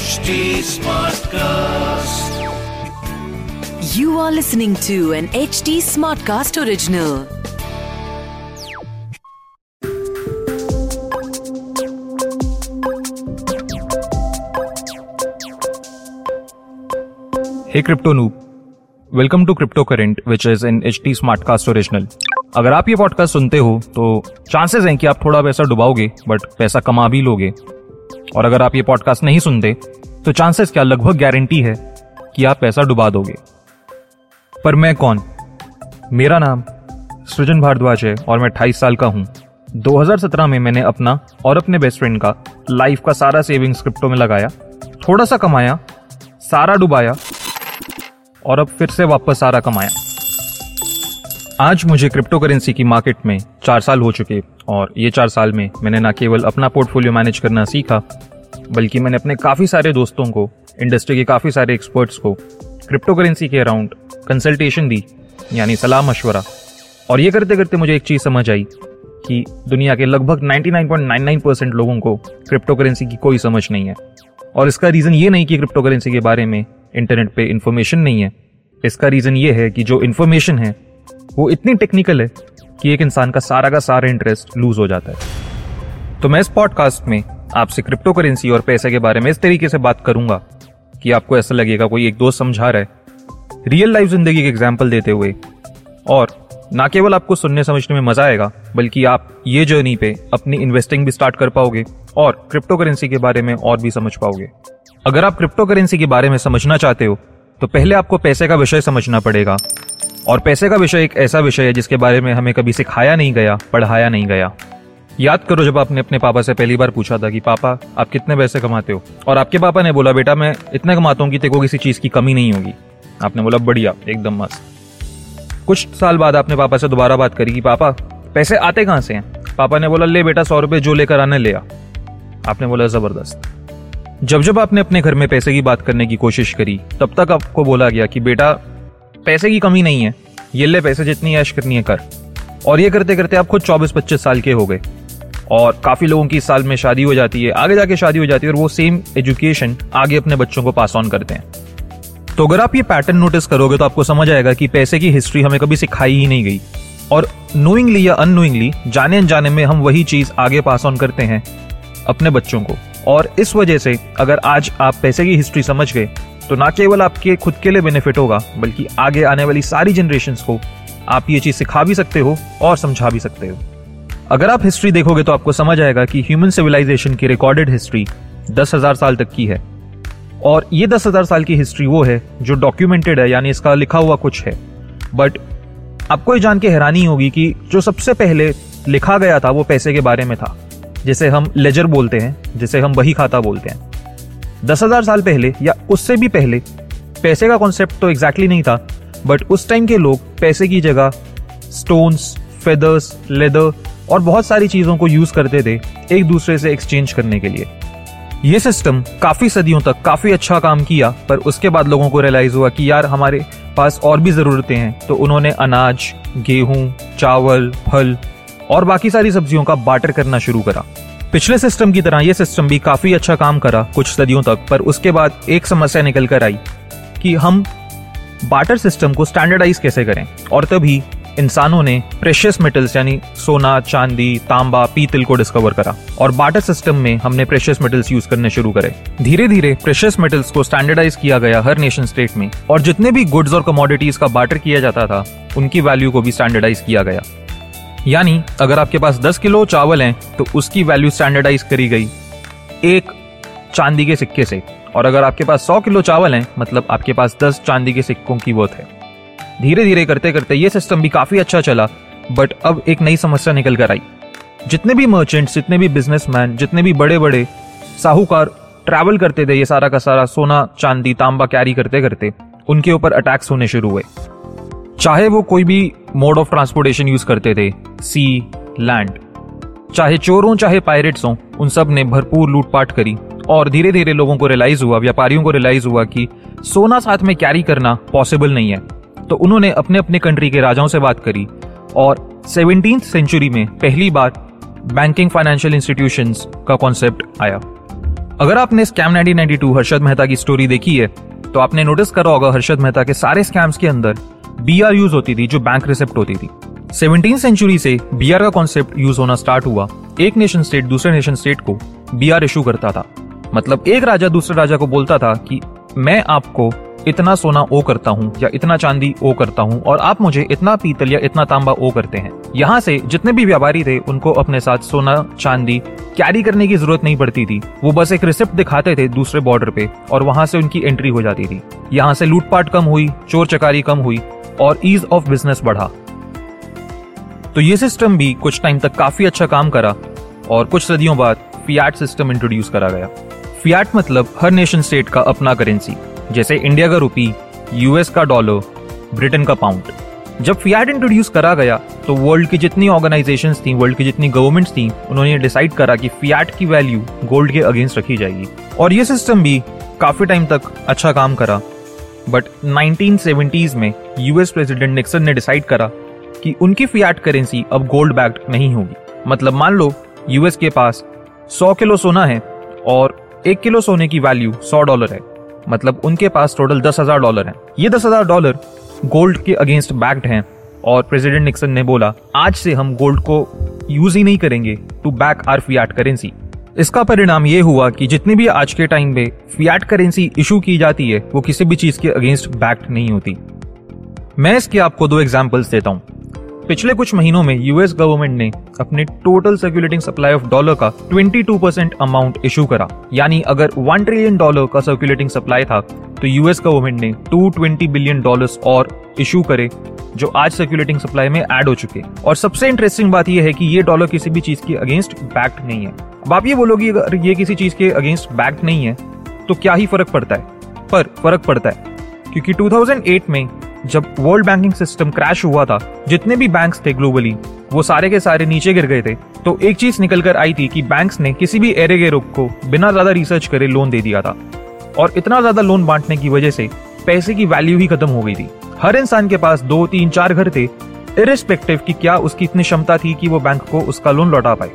HD Smartcast. You are listening to an HD Smartcast original. Hey crypto noob, welcome to Crypto Current, which is an HT Smartcast original. अगर आप ये podcast सुनते हो तो chances हैं कि आप थोड़ा पैसा डुबाओगे बट पैसा कमा भी लोगे और अगर आप ये पॉडकास्ट नहीं सुनते तो चांसेस क्या लगभग गारंटी है कि आप पैसा डुबा दोगे? पर मैं कौन? मेरा नाम सृजन भारद्वाज है और मैं 28 साल का हूँ। 2017 में मैंने अपना और अपने बेस्ट फ्रेंड का लाइफ का सारा सेविंग्स क्रिप्टो में लगाया, थोड़ा सा कमाया, सारा डुबाया और अब फिर से वापस सारा कमाया। आज मुझे क्रिप्टो करेंसी की मार्केट में चार साल हो चुके और ये चार साल में मैंने ना केवल अपना पोर्टफोलियो मैनेज करना सीखा बल्कि मैंने अपने काफ़ी सारे दोस्तों को इंडस्ट्री के काफ़ी सारे एक्सपर्ट्स को क्रिप्टो करेंसी के अराउंड कंसल्टेशन दी, यानी सलाह मशवरा। और ये करते करते मुझे एक चीज़ समझ आई कि दुनिया के लगभग 99.99 परसेंट लोगों को क्रिप्टो करेंसी की कोई समझ नहीं है। और इसका रीज़न ये नहीं कि क्रिप्टो करेंसी के बारे में इंटरनेट पे इंफॉर्मेशन नहीं है। इसका रीज़न ये है कि जो इन्फॉर्मेशन है, वो इतनी टेक्निकल है कि एक इंसान का सारा का सारा इंटरेस्ट लूज हो जाता है। तो मैं इस पॉडकास्ट में आपसे क्रिप्टो करेंसी और पैसे के बारे में इस तरीके से बात करूँगा कि आपको ऐसा लगेगा कोई एक दोस्त समझा रहा है। रियल लाइफ ज़िंदगी के एग्ज़ाम्पल देते हुए। और ना केवल आपको सुनने समझने में मज़ा आएगा, बल्कि आप ये जर्नी पे अपनी इन्वेस्टिंग भी स्टार्ट कर पाओगे और क्रिप्टो करेंसी के बारे में और भी समझ पाओगे। अगर आप क्रिप्टो करेंसी के बारे में समझना चाहते हो तो पहले आपको पैसे का विषय समझना पड़ेगा। और पैसे का विषय एक ऐसा विषय है जिसके बारे में हमें कभी सिखाया नहीं गया, पढ़ाया नहीं गया। याद करो जब आपने अपने पापा से पहली बार पूछा था कि, पापा, आप कितने पैसे कमाते हो? और आपके पापा ने बोला, बेटा, मैं इतने कमाता हूँ कि तेरे को किसी चीज़ की कमी नहीं होगी। आपने बोला, बढ़िया, एकदम मस्त। कुछ साल बाद आपने पापा से दोबारा बात करी कि, पापा, पैसे आते कहाँ से हैं? पापा ने बोला, ले बेटा, सौ रुपए जो लेकर आने, ले आ। आपने बोला, ज़बरदस्त। जब जब आपने अपने घर में पैसे की बात करने की कोशिश करी, तब तक आपको बोला गया कि, बेटा, पैसे की कमी नहीं है। ये ले, पैसे जितनी ऐश करनी है, कर। और ये करते करते आप खुद चौबीस पच्चीस साल के हो गए। और काफ़ी लोगों की इस साल में शादी हो जाती है, आगे जाके शादी हो जाती है और वो सेम एजुकेशन आगे अपने बच्चों को पास ऑन करते हैं। तो अगर आप ये पैटर्न नोटिस करोगे तो आपको समझ आएगा कि पैसे की हिस्ट्री हमें कभी सिखाई ही नहीं गई। और नोइंगली या अनोइंगली जाने अनजाने में हम वही चीज़ आगे पास ऑन करते हैं अपने बच्चों को। और इस वजह से अगर आज आप पैसे की हिस्ट्री समझ गए तो ना केवल आपके खुद के लिए बेनिफिट होगा, बल्कि आगे आने वाली सारी जनरेशन को आप ये चीज़ सिखा भी सकते हो और समझा भी सकते हो। अगर आप हिस्ट्री देखोगे तो आपको समझ आएगा कि ह्यूमन सिविलाइजेशन की रिकॉर्डेड हिस्ट्री दस हज़ार साल तक की है। और ये दस हज़ार साल की हिस्ट्री वो है जो डॉक्यूमेंटेड है, यानी इसका लिखा हुआ कुछ है। बट आपको ये जान के हैरानी होगी कि जो सबसे पहले लिखा गया था वो पैसे के बारे में था, जिसे हम लेजर बोलते हैं, जिसे हम वही खाता बोलते हैं। दस हज़ार साल पहले या उससे भी पहले पैसे का कॉन्सेप्ट तो एग्जैक्टली नहीं था बट उस टाइम के लोग पैसे की जगह स्टोन्स फेदर्स लेदर और बहुत सारी चीज़ों को यूज़ करते थे एक दूसरे से एक्सचेंज करने के लिए। ये सिस्टम काफ़ी सदियों तक काफ़ी अच्छा काम किया, पर उसके बाद लोगों को रियलाइज़ हुआ कि यार हमारे पास और भी जरूरतें हैं। तो उन्होंने अनाज, गेहूँ, चावल, फल और बाकी सारी सब्जियों का बाटर करना शुरू करा। पिछले सिस्टम की तरह यह सिस्टम भी काफ़ी अच्छा काम करा कुछ सदियों तक, पर उसके बाद एक समस्या निकल कर आई कि हम बाटर सिस्टम को स्टैंडर्डाइज कैसे करें? और तभी इंसानों ने प्रेशियस मेटल्स यानी सोना, चांदी, तांबा, पीतल को डिस्कवर करा और बाटर सिस्टम में हमने प्रेशियस मेटल्स यूज़ करने शुरू करे। धीरे धीरे प्रेशियस मेटल्स को स्टैंडर्डाइज किया गया हर नेशन स्टेट में और जितने भी गुड्स और कमोडिटीज का बाटर किया जाता था, उनकी वैल्यू को भी स्टैंडर्डाइज किया गया। यानी अगर आपके पास 10 किलो चावल हैं तो उसकी वैल्यू स्टैंडर्डाइज करी गई एक चांदी के सिक्के से। और अगर आपके पास 100 किलो चावल हैं मतलब आपके पास 10 चांदी के सिक्कों की वर्थ है। धीरे धीरे करते करते ये सिस्टम भी काफ़ी अच्छा चला बट अब एक नई समस्या निकल कर आई। जितने भी मर्चेंट्स जितने भी बिजनेसमैन जितने भी बड़े बड़े साहूकार ट्रैवल करते थे ये सारा का सारा, सोना, चांदी, तांबा कैरी करते करते उनके ऊपर अटैक्स होने शुरू हुए। चाहे वो कोई भी मोड ऑफ़ ट्रांसपोर्टेशन यूज़ करते थे सी लैंड चाहे चोर चाहे पायरेट्स हो, उन सबने भरपूर लूटपाट करी और धीरे धीरे लोगों को रियलाइज़ हुआ, व्यापारियों को रियलाइज़ हुआ कि सोना साथ में कैरी करना पॉसिबल नहीं है। तो उन्होंने अपने अपने कंट्री के राजाओं से बात करी और सेवनटीन सेंचुरी में पहली बार बैंकिंग फाइनेंशियल इंस्टीट्यूशंस का कॉन्सेप्ट आया। अगर आपने स्कैम 1992 हर्षद मेहता की स्टोरी देखी है तो आपने नोटिस करा होगा हर्षद मेहता के सारे स्कैम्स के अंदर बी यूज़ होती थी, जो बैंक रिसिप्ट होती थी। सेवनटीन सेंचुरी से बी का कॉन्सेप्ट यूज़ होना स्टार्ट हुआ। एक नेशन स्टेट दूसरे नेशन स्टेट को बी आर इशू करता था। मतलब एक राजा दूसरे राजा को बोलता था कि, मैं आपको इतना सोना ओ करता हूँ या इतना चांदी ओ करता हूँ और आप मुझे इतना पीतल या इतना तांबा ओ करते हैं। यहाँ से जितने भी व्यापारी थे, उनको अपने साथ सोना, चांदी कैरी करने की ज़रूरत नहीं पड़ती थी। वो बस एक रिसिप्ट दिखाते थे दूसरे बॉर्डर पे और वहाँ से उनकी एंट्री हो जाती थी। यहाँ से लूटपाट कम हुई, चोर चकारी कम हुई और ईज ऑफ़ बिज़नेस बढ़ा। तो ये सिस्टम भी कुछ टाइम तक काफ़ी अच्छा काम करा और कुछ सदियों बाद फियाट सिस्टम इंट्रोड्यूस करा गया। फियाट मतलब हर नेशन स्टेट का अपना करेंसी जैसे इंडिया का रुपी यूएस का डॉलर ब्रिटेन का पाउंड जब फियाट इंट्रोड्यूस करा गया तो वर्ल्ड की जितनी ऑर्गेनाइजेशंस थी वर्ल्ड की जितनी गवर्नमेंट्स थी, उन्होंने डिसाइड करा कि फियाट की वैल्यू गोल्ड के अगेंस्ट रखी जाएगी। और ये सिस्टम भी काफ़ी टाइम तक अच्छा काम करा। बट 1970s में यूएस प्रेसिडेंट निक्सन ने डिसाइड करा कि उनकी फियाट करेंसी अब गोल्ड बैक्ड नहीं होगी। मतलब मान लो यूएस के पास 100 किलो सोना है और एक किलो सोने की वैल्यू 100 डॉलर है। मतलब उनके पास टोटल दस हज़ार डॉलर है। ये दस हज़ार डॉलर गोल्ड के अगेंस्ट बैक्ड हैं और प्रेसिडेंट निक्सन ने बोला, आज से हम गोल्ड को यूज़ ही नहीं करेंगे to back our fiat currency इसका परिणाम ये हुआ कि जितनी भी आज के टाइम में फियाट करेंसी इशू की जाती है, वो किसी भी चीज़ के अगेंस्ट बैक्ड नहीं होती। मैं इसके आपको दो एग्जाम्पल्स देता हूँ। पिछले कुछ महीनों में यूएस गवर्नमेंट ने अपने total circulating supply of dollar का 22 परसेंट अमाउंट इशू करा। यानी अगर 1 ट्रिलियन डॉलर का सर्कुलेटिंग सप्लाई था तो यूएस गवर्नमेंट ने 220 बिलियन डॉलर्स और इशू करे, जो आज सर्कुलेटिंग सप्लाई में ऐड हो चुके। और सबसे इंटरेस्टिंग बात यह है कि ये डॉलर किसी भी चीज़ के अगेंस्ट बैक्ड नहीं है। अब आप ये बोलोगे, अगर ये किसी चीज़ के अगेंस्ट बैक्ड नहीं है तो क्या ही फ़र्क पड़ता है? पर फ़र्क पड़ता है, क्योंकि 2008 में जब वर्ल्ड बैंकिंग सिस्टम क्रैश हुआ था, जितने भी बैंक्स थे ग्लोबली वो सारे के सारे नीचे गिर गए थे। तो एक चीज़ निकल कर आई थी कि बैंक्स ने किसी भी एरे गेरो को बिना ज़्यादा रिसर्च करे लोन दे दिया था। और इतना ज़्यादा लोन बांटने की वजह से पैसे की वैल्यू ही खत्म हो गई थी। हर इंसान के पास दो, तीन, चार घर थे इरिस्पेक्टिव कि क्या उसकी इतनी क्षमता थी कि वो बैंक को उसका लोन लौटा पाए।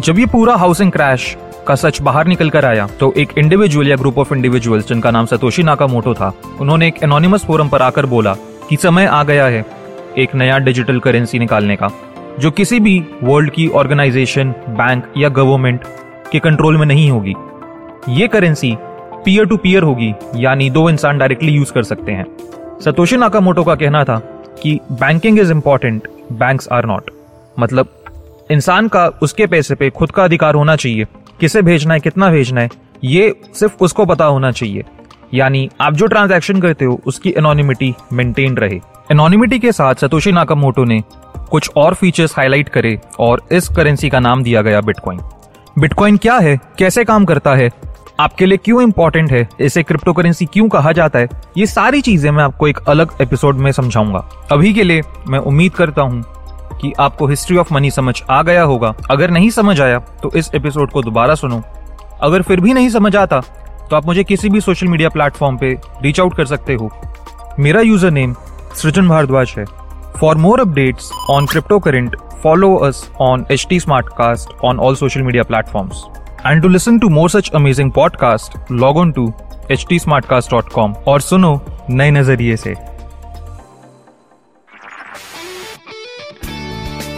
जब ये पूरा हाउसिंग क्रैश का सच बाहर निकल कर आया तो एक इंडिविजुअल या ग्रुप ऑफ़ इंडिविजुअल्स जिनका नाम सतोशी नाका मोटो था, उन्होंने एक एनोनिमस फोरम पर आकर बोला कि समय आ गया है एक नया डिजिटल करेंसी निकालने का, जो किसी भी वर्ल्ड की ऑर्गेनाइजेशन बैंक या गवर्नमेंट के कंट्रोल में नहीं होगी। ये करेंसी पीयर टू पीयर होगी, यानी दो इंसान डायरेक्टली यूज़ कर सकते हैं। सतोशी नाकामोटो का कहना था कि banking is important banks are not मतलब इंसान का उसके पैसे पे खुद का अधिकार होना चाहिए किसे भेजना है, कितना भेजना है, ये सिर्फ़ उसको पता होना चाहिए। यानी आप जो ट्रांजैक्शन करते हो, उसकी एनोनिमिटी मेंटेन रहे। एनोनिमिटी के साथ सतोशी नाकामोटो ने कुछ और फीचर्स हाईलाइट करे और इस करेंसी का नाम दिया गया बिटकॉइन बिटकॉइन क्या है? कैसे काम करता है? आपके लिए क्यों इंपॉर्टेंट है? इसे क्रिप्टो करेंसी क्यों कहा जाता है? ये सारी चीज़ें मैं आपको एक अलग एपिसोड में समझाऊँगा। अभी के लिए मैं उम्मीद करता हूँ कि आपको हिस्ट्री ऑफ़ मनी समझ आ गया होगा। अगर नहीं समझ आया तो इस एपिसोड को दोबारा सुनो। अगर फिर भी नहीं समझ आता तो आप मुझे किसी भी सोशल मीडिया प्लेटफॉर्म पे रीच आउट कर सकते हो। मेरा यूज़र नेम सृजन भारद्वाज है। For more updates on crypto current follow us on H T smart cast on all social media platforms and to listen to more such amazing podcast log on to H T smart cast dot com और सुनो नए नज़रिए से।